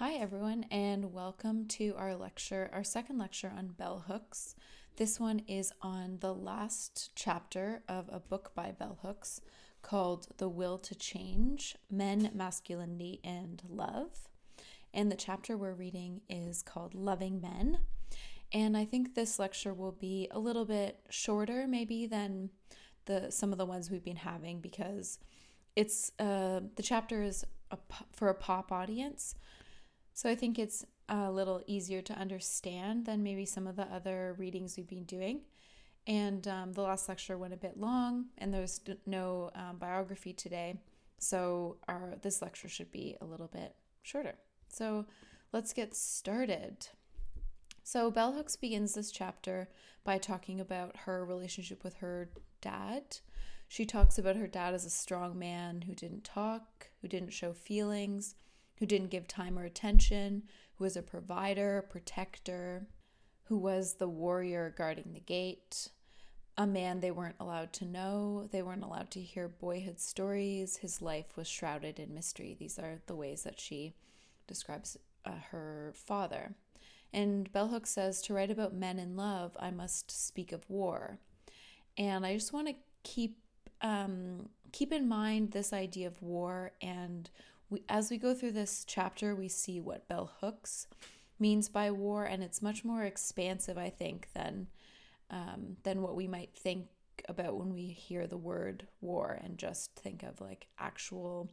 Hi, everyone, and welcome to our lecture, our second lecture on bell hooks. This one is on the last chapter of a book by bell hooks called The Will to Change Men, Masculinity, and Love. And the chapter we're reading is called Loving Men. And I think this lecture will be a little bit shorter, maybe, than the some of the ones we've been having because it's uh, the chapter is a, for a pop audience. So I think it's a little easier to understand than maybe some of the other readings we've been doing. And um, the last lecture went a bit long, and there's no um, biography today, so our this lecture should be a little bit shorter. So let's get started. So Bell Hooks begins this chapter by talking about her relationship with her dad. She talks about her dad as a strong man who didn't talk, who didn't show feelings, who didn't give time or attention, who was a provider, protector, who was the warrior guarding the gate, a man they weren't allowed to know. They weren't allowed to hear boyhood stories. His life was shrouded in mystery. These are the ways that she describes uh, her father. And Bell Hooks says to write about men in love, I must speak of war. And I just want to keep um, keep in mind this idea of war. And we, as we go through this chapter, we see what Bell Hooks means by war, and it's much more expansive, I think, than um, than what we might think about when we hear the word war and just think of like actual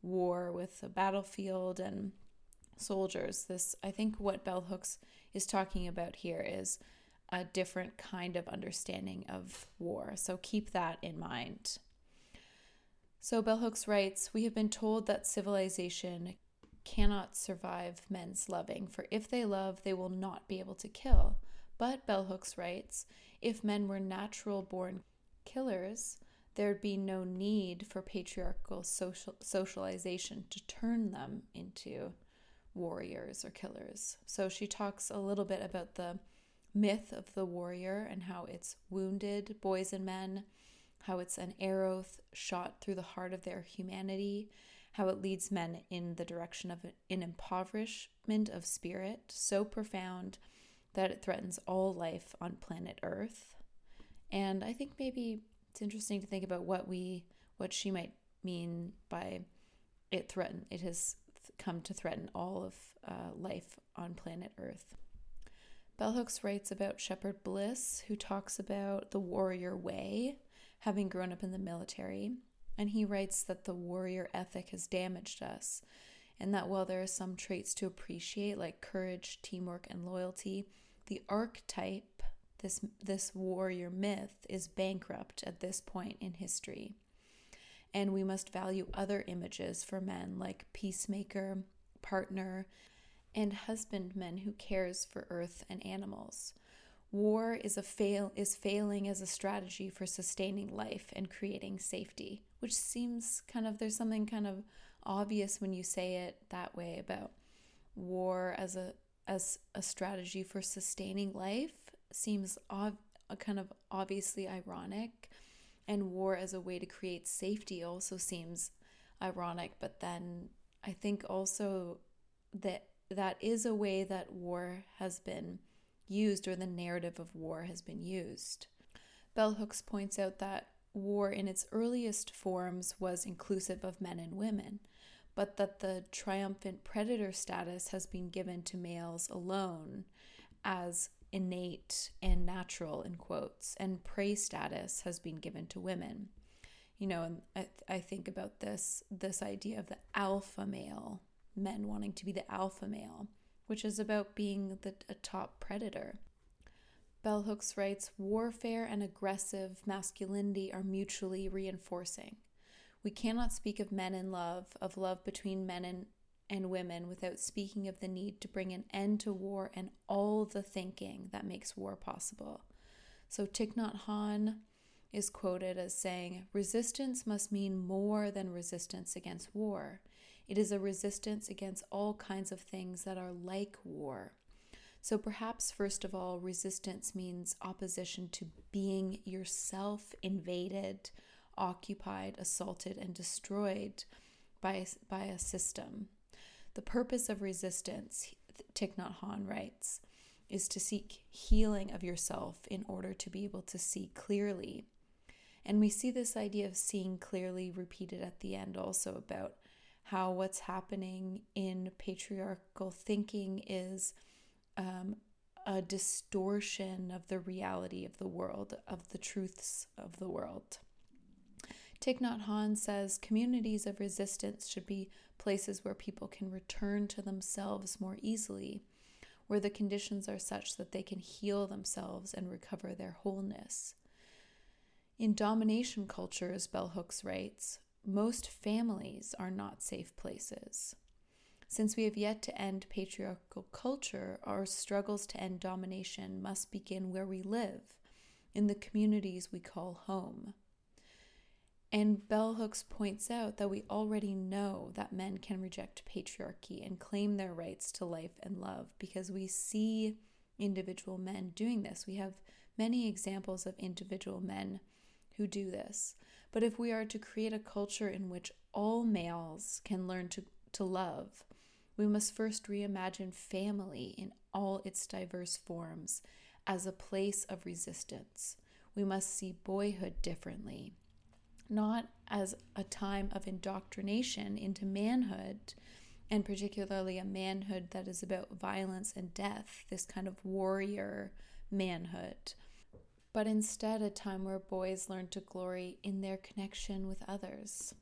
war with a battlefield and soldiers. This, I think, what Bell Hooks is talking about here is a different kind of understanding of war. So keep that in mind. So Bell Hooks writes We have been told that civilization cannot survive men's loving, for if they love, they will not be able to kill. But Bell Hooks writes If men were natural born killers, there'd be no need for patriarchal social, socialization to turn them into warriors or killers. So she talks a little bit about the myth of the warrior and how it's wounded boys and men, how it's an arrow shot through the heart of their humanity, how it leads men in the direction of an impoverishment of spirit so profound that it threatens all life on planet Earth. And I think maybe it's interesting to think about what we what she might mean by it threaten it has come to threaten all of uh, life on planet Earth. Bell Hooks writes about Shepherd Bliss, who talks about the warrior way, having grown up in the military. And he writes that the warrior ethic has damaged us, and that while there are some traits to appreciate, like courage, teamwork, and loyalty, the archetype, this, this warrior myth, is bankrupt at this point in history and we must value other images for men like peacemaker, partner, and husbandman who cares for earth and animals. War is a fail is failing as a strategy for sustaining life and creating safety, which seems kind of there's something kind of obvious when you say it that way about war as a as a strategy for sustaining life. Seems ob- kind of obviously ironic. And war as a way to create safety also seems ironic but then i think also that that is a way that war has been used or the narrative of war has been used. Bell hooks points out that war in its earliest forms was inclusive of men and women but that the triumphant predator status has been given to males alone as innate and natural in quotes and prey status has been given to women. You know and I, I think about this this idea of the alpha male men wanting to be the alpha male which is about being the a top predator bell hooks writes warfare and aggressive masculinity are mutually reinforcing we cannot speak of men in love of love between men and and women without speaking of the need to bring an end to war and all the thinking that makes war possible. So Thich Nhat Hanh is quoted as saying, Resistance must mean more than resistance against war. It is a resistance against all kinds of things that are like war. So perhaps, first of all, resistance means opposition to being yourself invaded, occupied, assaulted, and destroyed by, by a system. The purpose of resistance, Thich Nhat Hanh writes, is to seek healing of yourself in order to be able to see clearly. And we see this idea of seeing clearly repeated at the end also about how what's happening in patriarchal thinking is um, a distortion of the reality of the world, of the truths of the world. Thich Nhat Hanh says communities of resistance should be places where people can return to themselves more easily, where the conditions are such that they can heal themselves and recover their wholeness. In domination cultures, Bell Hooks writes, most families are not safe places. Since we have yet to end patriarchal culture, our struggles to end domination must begin where we live, in the communities we call home. And Bell Hooks points out that we already know that men can reject patriarchy and claim their rights to life and love because we see individual men doing this. We have many examples of individual men who do this. But if we are to create a culture in which all males can learn to, to love, we must first reimagine family in all its diverse forms as a place of resistance. We must see boyhood differently not as a time of indoctrination into manhood, and particularly a manhood that is about violence and death, this kind of warrior manhood, but instead a time where boys learn to glory in their connection with others.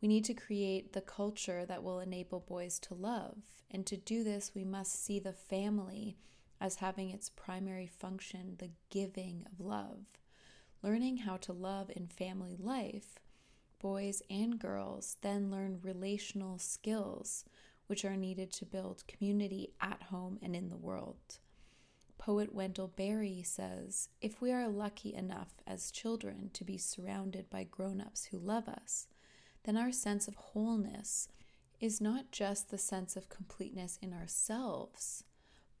We need to create the culture that will enable boys to love, and to do this, we must see the family as having its primary function the giving of love learning how to love in family life, boys and girls then learn relational skills which are needed to build community at home and in the world. Poet Wendell Berry says If we are lucky enough as children to be surrounded by grown ups who love us, then our sense of wholeness is not just the sense of completeness in ourselves,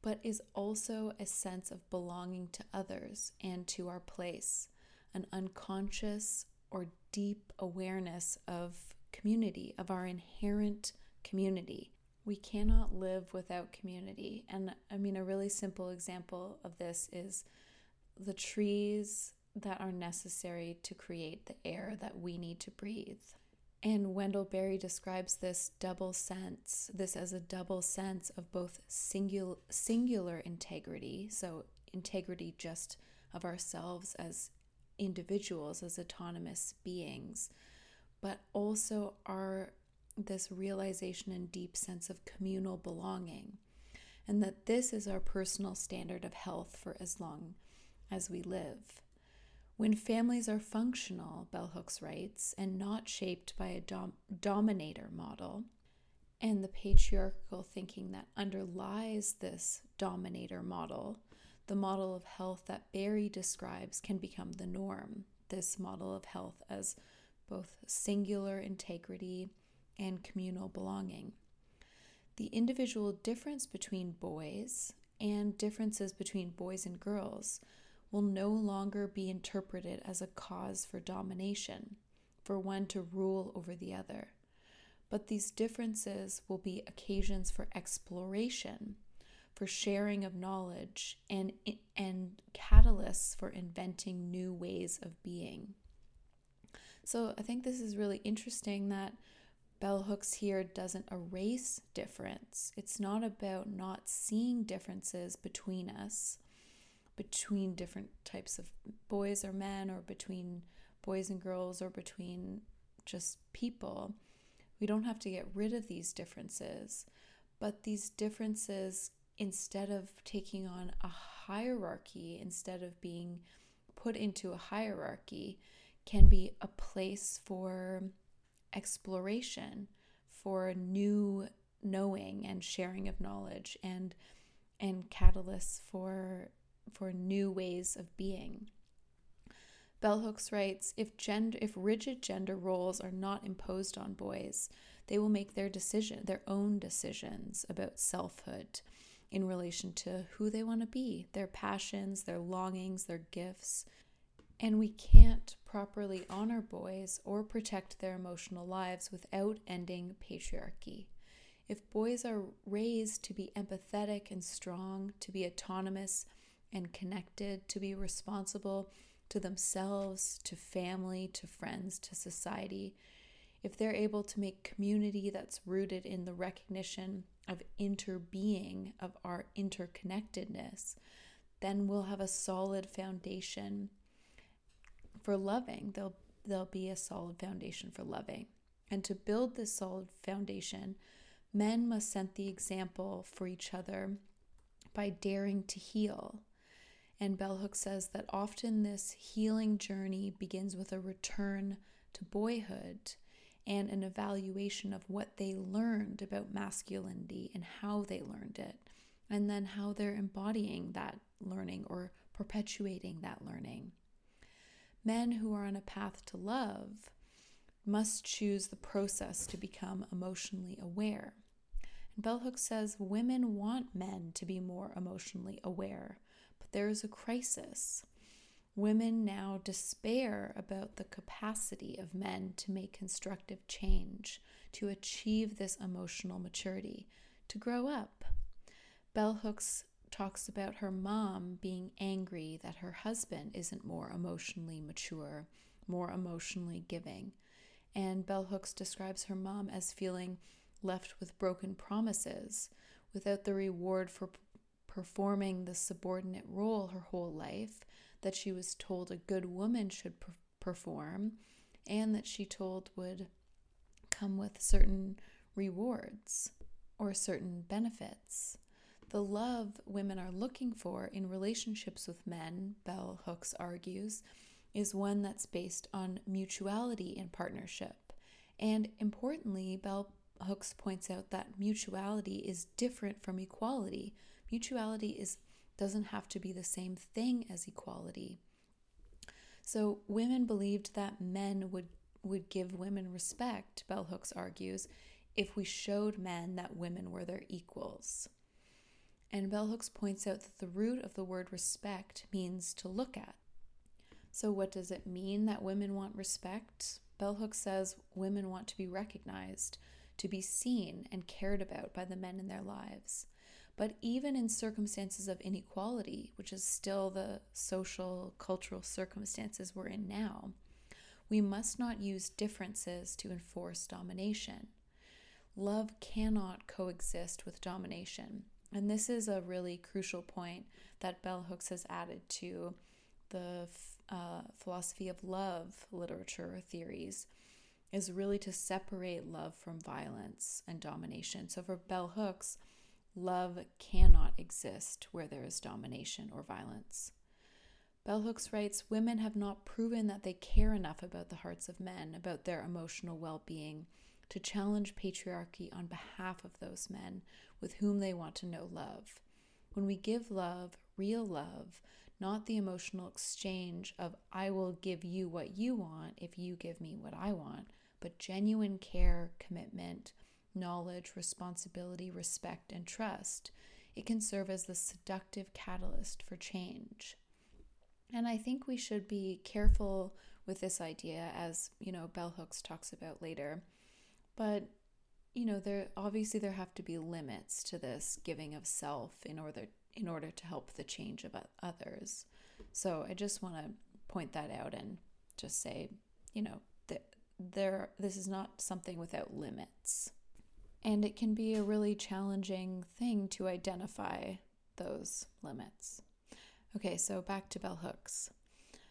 but is also a sense of belonging to others and to our place an unconscious or deep awareness of community, of our inherent community. We cannot live without community. And I mean, a really simple example of this is the trees that are necessary to create the air that we need to breathe. And Wendell Berry describes this double sense, this as a double sense of both singular, singular integrity, so integrity just of ourselves as individuals as autonomous beings, but also our this realization and deep sense of communal belonging, and that this is our personal standard of health for as long as we live. When families are functional, Bell Hooks writes, and not shaped by a dom- dominator model, and the patriarchal thinking that underlies this dominator model the model of health that Berry describes can become the norm. This model of health as both singular integrity and communal belonging. The individual difference between boys and differences between boys and girls will no longer be interpreted as a cause for domination, for one to rule over the other. But these differences will be occasions for exploration for sharing of knowledge and and catalysts for inventing new ways of being. So I think this is really interesting that bell hooks here doesn't erase difference. It's not about not seeing differences between us, between different types of boys or men, or between boys and girls, or between just people. We don't have to get rid of these differences, but these differences instead of taking on a hierarchy, instead of being put into a hierarchy, can be a place for exploration, for new knowing and sharing of knowledge and and catalysts for for new ways of being. Bell Hooks writes, if gender if rigid gender roles are not imposed on boys, they will make their decision, their own decisions about selfhood in relation to who they want to be, their passions, their longings, their gifts. And we can't properly honor boys or protect their emotional lives without ending patriarchy. If boys are raised to be empathetic and strong, to be autonomous and connected, to be responsible to themselves, to family, to friends, to society, if they're able to make community that's rooted in the recognition of interbeing, of our interconnectedness, then we'll have a solid foundation for loving. There'll, there'll be a solid foundation for loving. And to build this solid foundation, men must set the example for each other by daring to heal. And Bell Hooks says that often this healing journey begins with a return to boyhood and an evaluation of what they learned about masculinity and how they learned it, and then how they're embodying that learning or perpetuating that learning. Men who are on a path to love must choose the process to become emotionally aware. And Bell Hooks says women want men to be more emotionally aware, but there is a crisis. Women now despair about the capacity of men to make constructive change, to achieve this emotional maturity, to grow up. Bell Hooks talks about her mom being angry that her husband isn't more emotionally mature, more emotionally giving. And Bell Hooks describes her mom as feeling left with broken promises, without the reward for performing the subordinate role her whole life that she was told a good woman should per- perform, and that she told would come with certain rewards or certain benefits. The love women are looking for in relationships with men, Bell Hooks argues, is one that's based on mutuality in partnership. And importantly, Bell Hooks points out that mutuality is different from equality. Mutuality is doesn't have to be the same thing as equality. So women believed that men would would give women respect, Bell Hooks argues, if we showed men that women were their equals. And Bell Hooks points out that the root of the word respect means to look at. So, what does it mean that women want respect? Bell Hooks says women want to be recognized, to be seen and cared about by the men in their lives. But even in circumstances of inequality, which is still the social, cultural circumstances we're in now, we must not use differences to enforce domination. Love cannot coexist with domination. And this is a really crucial point that Bell Hooks has added to the uh, philosophy of love literature theories is really to separate love from violence and domination. So for Bell Hooks, love cannot exist where there is domination or violence. Bell Hooks writes Women have not proven that they care enough about the hearts of men, about their emotional well being, to challenge patriarchy on behalf of those men with whom they want to know love. When we give love, real love, not the emotional exchange of, I will give you what you want if you give me what I want, but genuine care, commitment, knowledge, responsibility, respect, and trust, it can serve as the seductive catalyst for change. And I think we should be careful with this idea, as you know, Bell Hooks talks about later. But you know, there obviously there have to be limits to this giving of self in order in order to help the change of others. So I just want to point that out and just say, you know, that there this is not something without limits. And it can be a really challenging thing to identify those limits. Okay, so back to bell hooks.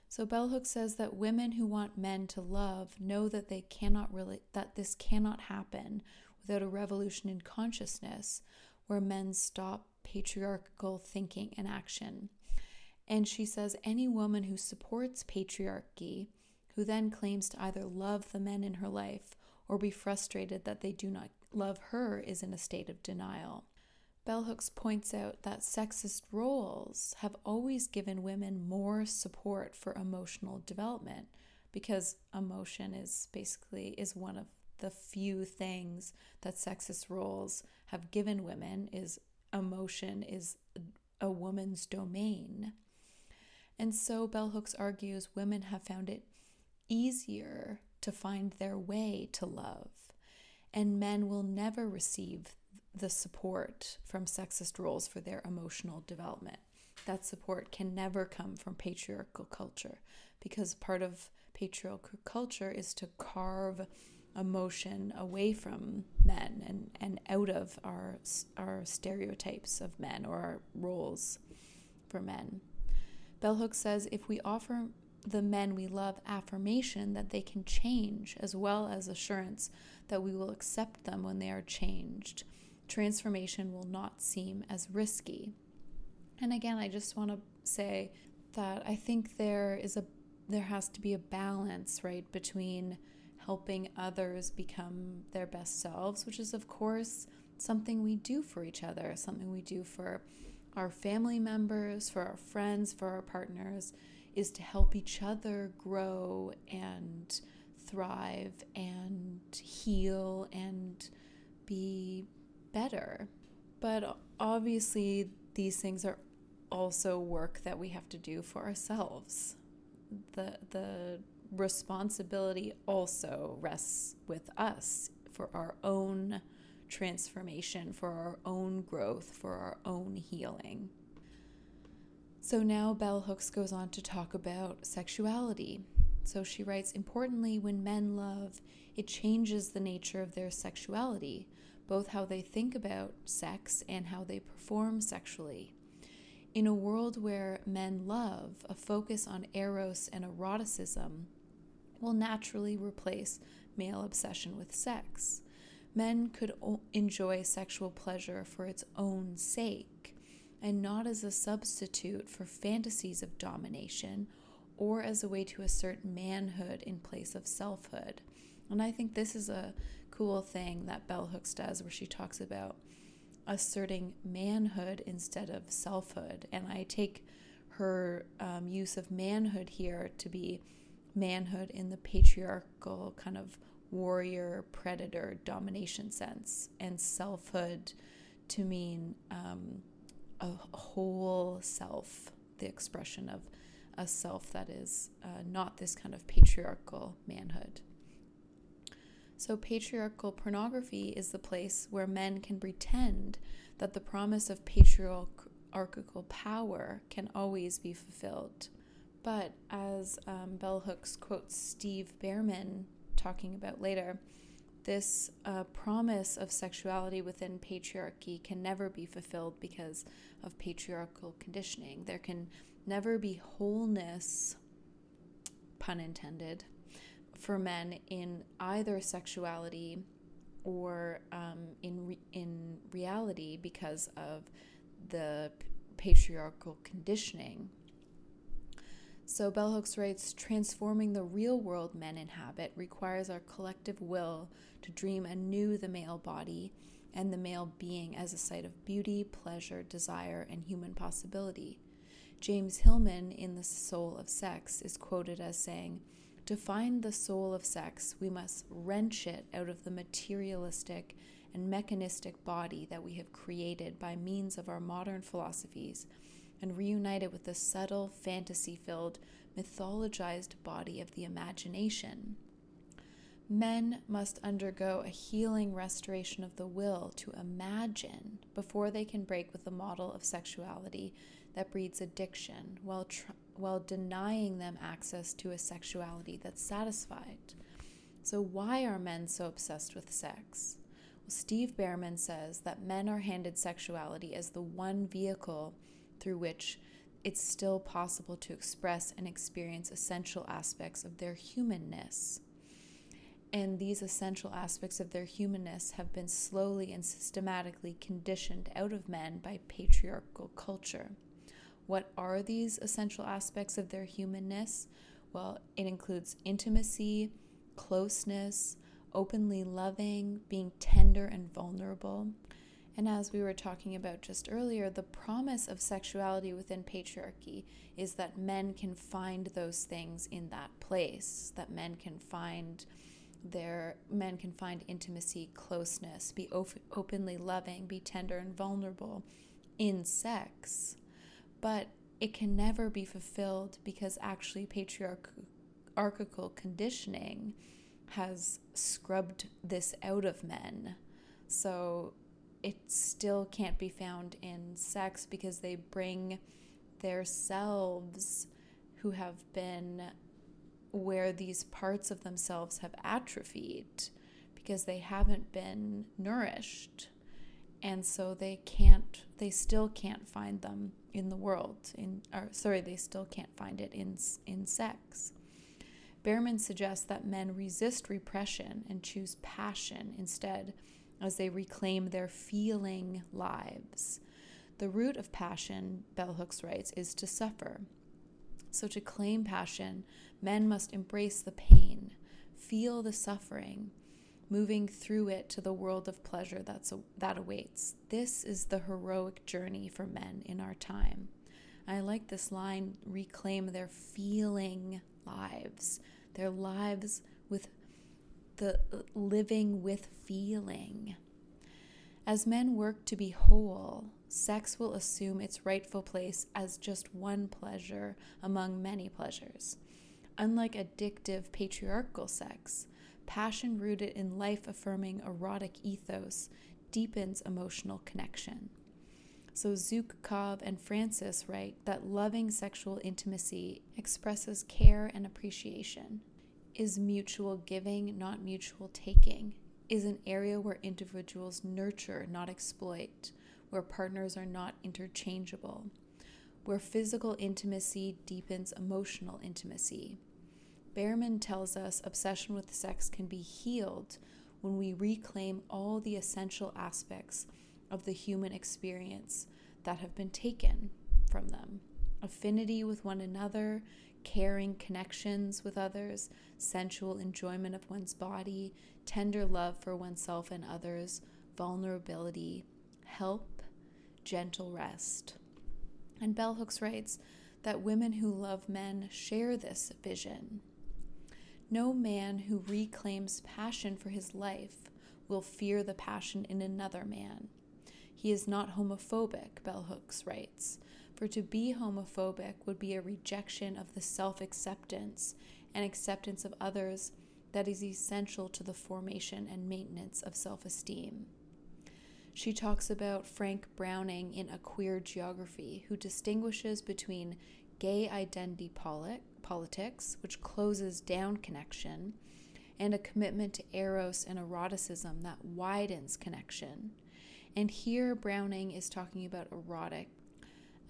So bell hooks says that women who want men to love know that they cannot really that this cannot happen without a revolution in consciousness where men stop patriarchal thinking and action. And she says any woman who supports patriarchy, who then claims to either love the men in her life or be frustrated that they do not love her, is in a state of denial. Bell Hooks points out that sexist roles have always given women more support for emotional development because emotion is basically is one of the few things that sexist roles have given women is emotion is a woman's domain. And so Bell Hooks argues women have found it easier to find their way to love, and men will never receive the support from sexist roles for their emotional development. That support can never come from patriarchal culture because part of patriarchal culture is to carve emotion away from men and, and out of our, our stereotypes of men or our roles for men. Bell Hooks says if we offer the men we love affirmation that they can change, as well as assurance that we will accept them when they are changed, transformation will not seem as risky. And again, I just want to say that I think there is a there has to be a balance, right, between helping others become their best selves, which is of course something we do for each other, something we do for our family members, for our friends, for our partners, is to help each other grow and thrive and heal and be better. But obviously, these things are also work that we have to do for ourselves. The, the responsibility also rests with us for our own transformation, for our own growth, for our own healing. So now Bell Hooks goes on to talk about sexuality. So she writes Importantly, when men love, it changes the nature of their sexuality, both how they think about sex and how they perform sexually. In a world where men love, a focus on eros and eroticism will naturally replace male obsession with sex. Men could enjoy sexual pleasure for its own sake and not as a substitute for fantasies of domination or as a way to assert manhood in place of selfhood. And I think this is a cool thing that Bell Hooks does, where she talks about asserting manhood instead of selfhood. And I take her um, use of manhood here to be manhood in the patriarchal kind of warrior predator domination sense, and selfhood to mean um, a whole self, the expression of a self that is uh, not this kind of patriarchal manhood. So, patriarchal pornography is the place where men can pretend that the promise of patriarchal power can always be fulfilled. But as um, Bell Hooks quotes Steve Bhaerman talking about later, this uh, promise of sexuality within patriarchy can never be fulfilled because of patriarchal conditioning. There can never be wholeness, pun intended, for men in either sexuality or um, in re- in reality because of the patriarchal conditioning so Bell Hooks writes Transforming the real world men inhabit requires our collective will to dream anew the male body and the male being as a site of beauty, pleasure, desire, and human possibility. James Hillman in The Soul of Sex is quoted as saying, To find the soul of sex, we must wrench it out of the materialistic and mechanistic body that we have created by means of our modern philosophies and reunite it with the subtle, fantasy filled, mythologized body of the imagination. Men must undergo a healing restoration of the will to imagine before they can break with the model of sexuality that breeds addiction while, tr- while denying them access to a sexuality that's satisfied. So, why are men so obsessed with sex? Well, Steve Bhaerman says that men are handed sexuality as the one vehicle through which it's still possible to express and experience essential aspects of their humanness. And these essential aspects of their humanness have been slowly and systematically conditioned out of men by patriarchal culture. What are these essential aspects of their humanness? Well, it includes intimacy, closeness, openly loving, being tender and vulnerable, and as we were talking about just earlier, the promise of sexuality within patriarchy is that men can find those things in that place, that men can find their men can find intimacy, closeness, be op- openly loving, be tender and vulnerable in sex. But it can never be fulfilled because actually patriarchal conditioning has scrubbed this out of men. So it still can't be found in sex because they bring their selves who have been where these parts of themselves have atrophied because they haven't been nourished. And so they can't they still can't find them in the world in or sorry they still can't find it in in sex. Bhaerman suggests that men resist repression and choose passion instead as they reclaim their feeling lives. The root of passion, Bell Hooks writes, is to suffer. So, to claim passion, men must embrace the pain, feel the suffering, moving through it to the world of pleasure that's, that awaits. This is the heroic journey for men in our time. I like this line reclaim their feeling lives, their lives with the uh, living with feeling. As men work to be whole, sex will assume its rightful place as just one pleasure among many pleasures. Unlike addictive patriarchal sex, passion rooted in life affirming erotic ethos deepens emotional connection. So Zukav and Francis write that loving sexual intimacy expresses care and appreciation, is mutual giving, not mutual taking, is an area where individuals nurture, not exploit, where partners are not interchangeable, where physical intimacy deepens emotional intimacy. Bhaerman tells us obsession with sex can be healed when we reclaim all the essential aspects of the human experience that have been taken from them affinity with one another, caring connections with others, sensual enjoyment of one's body, tender love for oneself and others, vulnerability, help, gentle rest. And Bell Hooks writes that women who love men share this vision. No man who reclaims passion for his life will fear the passion in another man. He is not homophobic, Bell Hooks writes, for to be homophobic would be a rejection of the self acceptance and acceptance of others that is essential to the formation and maintenance of self esteem. She talks about Frank Browning in A Queer Geography, who distinguishes between gay identity politics, which closes down connection, and a commitment to eros and eroticism that widens connection. And here, Browning is talking about erotic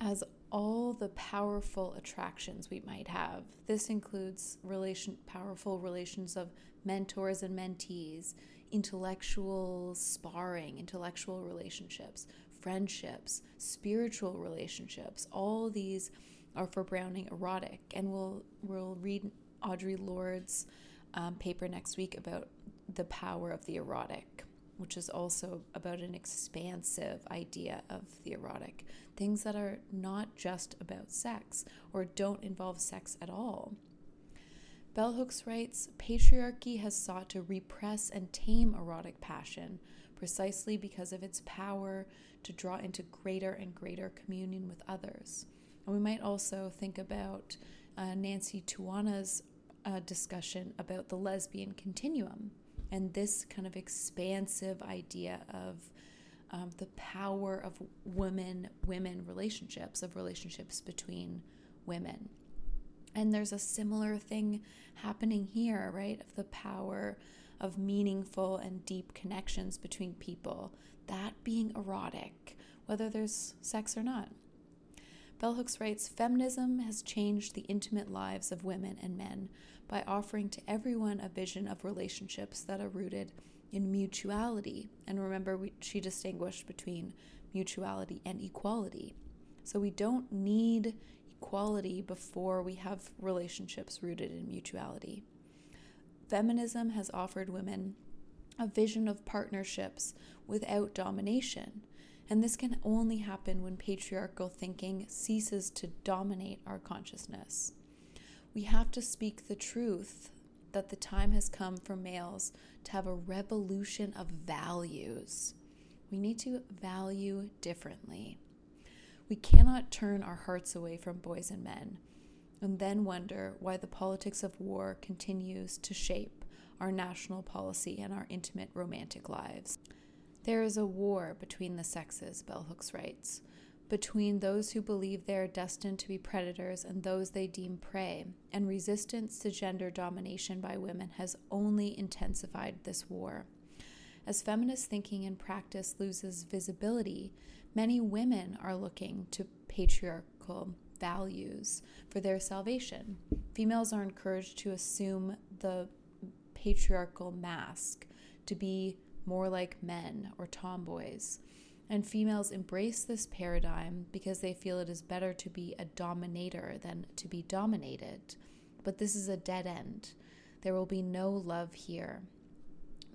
as all the powerful attractions we might have. This includes relation powerful relations of mentors and mentees, intellectual sparring, intellectual relationships, friendships, spiritual relationships. All these are for Browning erotic, and we'll we'll read Audre Lorde's um, paper next week about the power of the erotic which is also about an expansive idea of the erotic. Things that are not just about sex or don't involve sex at all. Bell Hooks writes Patriarchy has sought to repress and tame erotic passion precisely because of its power to draw into greater and greater communion with others. And we might also think about uh, Nancy Tuana's uh, discussion about the lesbian continuum and this kind of expansive idea of um, the power of women women relationships of relationships between women. And there's a similar thing happening here right? Of the power of meaningful and deep connections between people. That being erotic whether there's sex or not. Bell Hooks writes Feminism has changed the intimate lives of women and men by offering to everyone a vision of relationships that are rooted in mutuality. And remember, we, she distinguished between mutuality and equality. So we don't need equality before we have relationships rooted in mutuality. Feminism has offered women a vision of partnerships without domination. And this can only happen when patriarchal thinking ceases to dominate our consciousness. We have to speak the truth that the time has come for males to have a revolution of values. We need to value differently. We cannot turn our hearts away from boys and men and then wonder why the politics of war continues to shape our national policy and our intimate romantic lives. There is a war between the sexes, Bell Hooks writes, between those who believe they are destined to be predators and those they deem prey, and resistance to gender domination by women has only intensified this war. As feminist thinking and practice loses visibility, many women are looking to patriarchal values for their salvation. Females are encouraged to assume the patriarchal mask, to be more like men or tomboys. And females embrace this paradigm because they feel it is better to be a dominator than to be dominated. But this is a dead end. There will be no love here.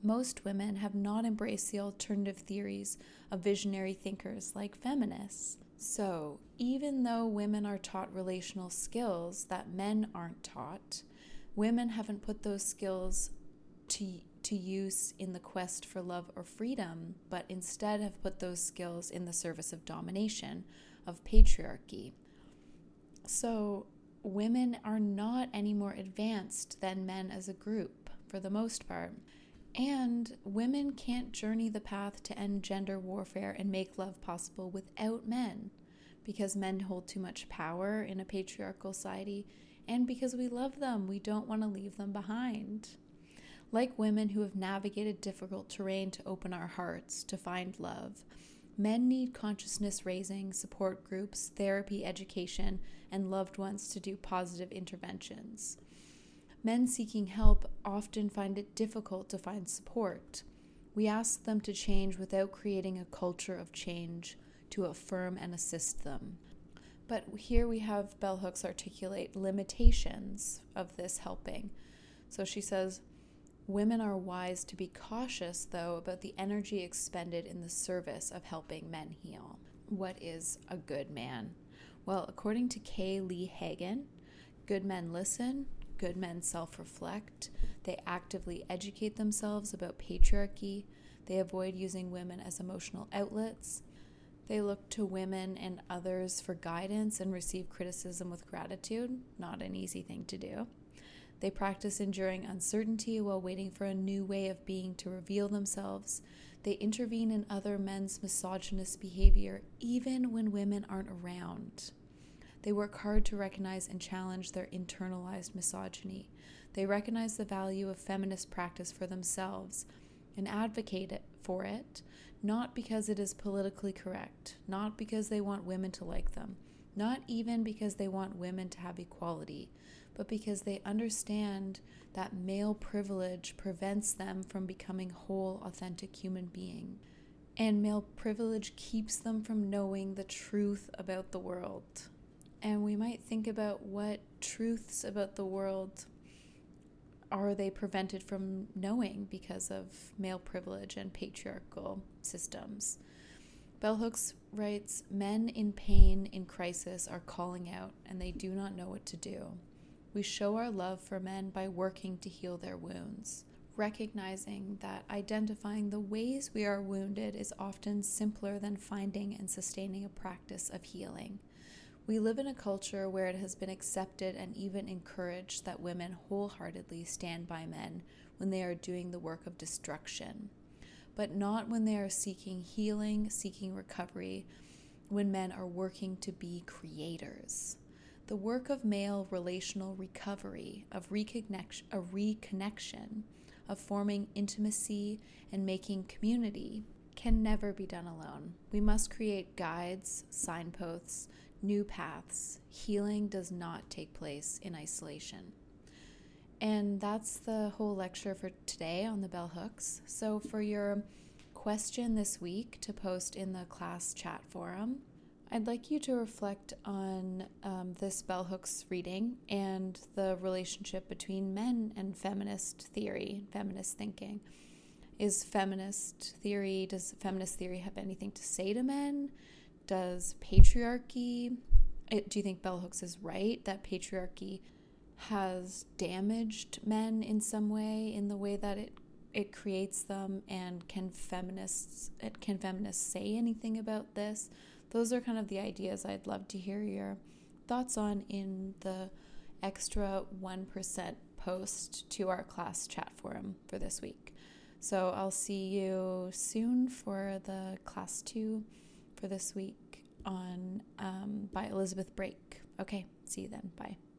Most women have not embraced the alternative theories of visionary thinkers like feminists. So, even though women are taught relational skills that men aren't taught, women haven't put those skills to to use in the quest for love or freedom, but instead have put those skills in the service of domination, of patriarchy. So, women are not any more advanced than men as a group, for the most part. And women can't journey the path to end gender warfare and make love possible without men, because men hold too much power in a patriarchal society, and because we love them, we don't want to leave them behind. Like women who have navigated difficult terrain to open our hearts, to find love, men need consciousness raising, support groups, therapy, education, and loved ones to do positive interventions. Men seeking help often find it difficult to find support. We ask them to change without creating a culture of change to affirm and assist them. But here we have bell hooks articulate limitations of this helping. So she says, Women are wise to be cautious, though, about the energy expended in the service of helping men heal. What is a good man? Well, according to Kay Leigh Hagan, good men listen, good men self reflect, they actively educate themselves about patriarchy, they avoid using women as emotional outlets, they look to women and others for guidance and receive criticism with gratitude. Not an easy thing to do. They practice enduring uncertainty while waiting for a new way of being to reveal themselves. They intervene in other men's misogynist behavior, even when women aren't around. They work hard to recognize and challenge their internalized misogyny. They recognize the value of feminist practice for themselves and advocate it for it, not because it is politically correct, not because they want women to like them, not even because they want women to have equality, but because they understand that male privilege prevents them from becoming whole, authentic human being. And male privilege keeps them from knowing the truth about the world. And we might think about what truths about the world are they prevented from knowing because of male privilege and patriarchal systems. Bell Hooks writes Men in pain, in crisis, are calling out, and they do not know what to do. We show our love for men by working to heal their wounds, recognizing that identifying the ways we are wounded is often simpler than finding and sustaining a practice of healing. We live in a culture where it has been accepted and even encouraged that women wholeheartedly stand by men when they are doing the work of destruction, but not when they are seeking healing, seeking recovery, when men are working to be creators. The work of male relational recovery, of reconnection, of reconnection, of forming intimacy and making community can never be done alone. We must create guides, signposts, new paths. Healing does not take place in isolation. And that's the whole lecture for today on the bell hooks. So, for your question this week to post in the class chat forum, I'd like you to reflect on um, this bell hooks reading and the relationship between men and feminist theory, feminist thinking. Is feminist theory, does feminist theory have anything to say to men? Does patriarchy, it, do you think bell hooks is right that patriarchy has damaged men in some way, in the way that it it creates them and can feminists it can feminists say anything about this those are kind of the ideas I'd love to hear your thoughts on in the extra 1% post to our class chat forum for this week. So I'll see you soon for the class two for this week on um, by Elizabeth Brake. Okay, see you then. Bye.